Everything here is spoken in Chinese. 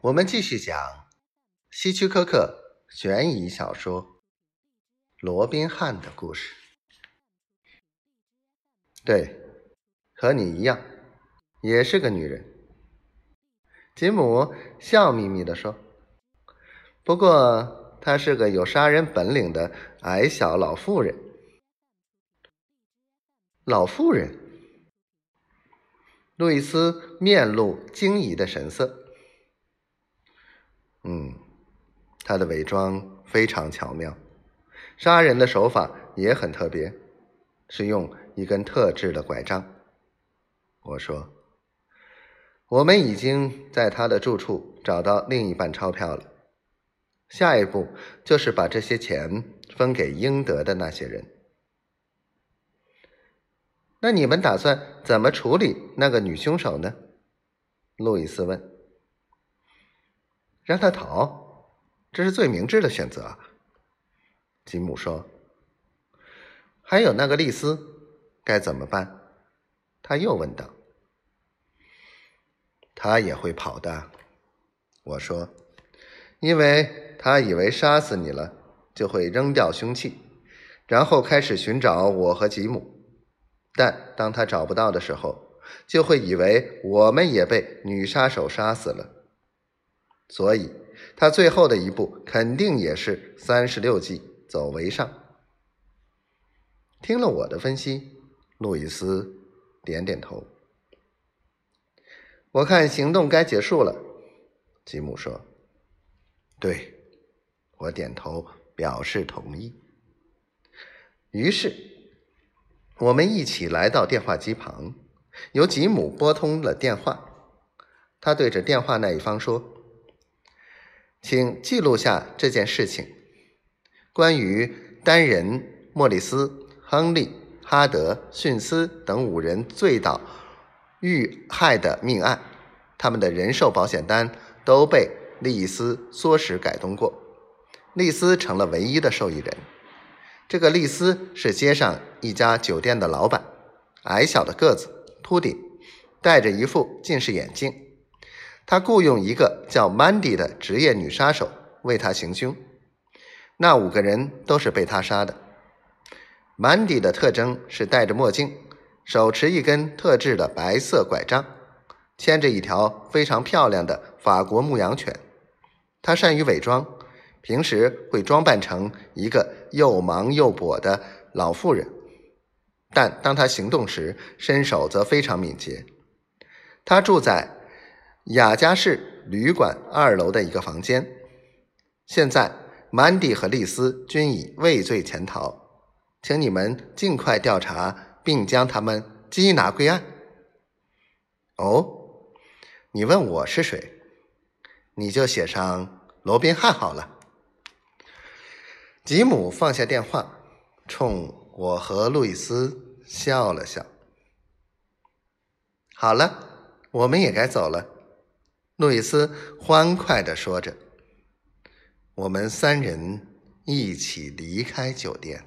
我们继续讲希区柯克悬疑小说《罗宾汉的故事》。对，和你一样，也是个女人。吉姆笑眯眯地说：“不过她是个有杀人本领的矮小老妇人。”老妇人，路易斯面露惊疑的神色。嗯，他的伪装非常巧妙，杀人的手法也很特别，是用一根特制的拐杖。我说：“我们已经在他的住处找到另一半钞票了，下一步就是把这些钱分给应得的那些人。”那你们打算怎么处理那个女凶手呢？路易斯问。让他逃，这是最明智的选择。吉姆说：“还有那个丽丝，该怎么办？”他又问道。“他也会跑的。”我说，“因为他以为杀死你了，就会扔掉凶器，然后开始寻找我和吉姆。但当他找不到的时候，就会以为我们也被女杀手杀死了。”所以，他最后的一步肯定也是三十六计，走为上。听了我的分析，路易斯点点头。我看行动该结束了，吉姆说。对，我点头表示同意。于是，我们一起来到电话机旁，由吉姆拨通了电话。他对着电话那一方说。请记录下这件事情：关于丹人、莫里斯、亨利、哈德、逊斯等五人醉倒遇害的命案，他们的人寿保险单都被丽斯唆使改动过，丽斯成了唯一的受益人。这个丽斯是街上一家酒店的老板，矮小的个子，秃顶，戴着一副近视眼镜。他雇佣一个叫曼迪的职业女杀手为他行凶，那五个人都是被他杀的。曼迪的特征是戴着墨镜，手持一根特制的白色拐杖，牵着一条非常漂亮的法国牧羊犬。他善于伪装，平时会装扮成一个又忙又跛的老妇人，但当他行动时，身手则非常敏捷。他住在。雅加士旅馆二楼的一个房间。现在，曼迪和丽丝均已畏罪潜逃，请你们尽快调查，并将他们缉拿归案。哦，你问我是谁，你就写上罗宾汉好了。吉姆放下电话，冲我和路易斯笑了笑。好了，我们也该走了。路易斯欢快地说着：“我们三人一起离开酒店。”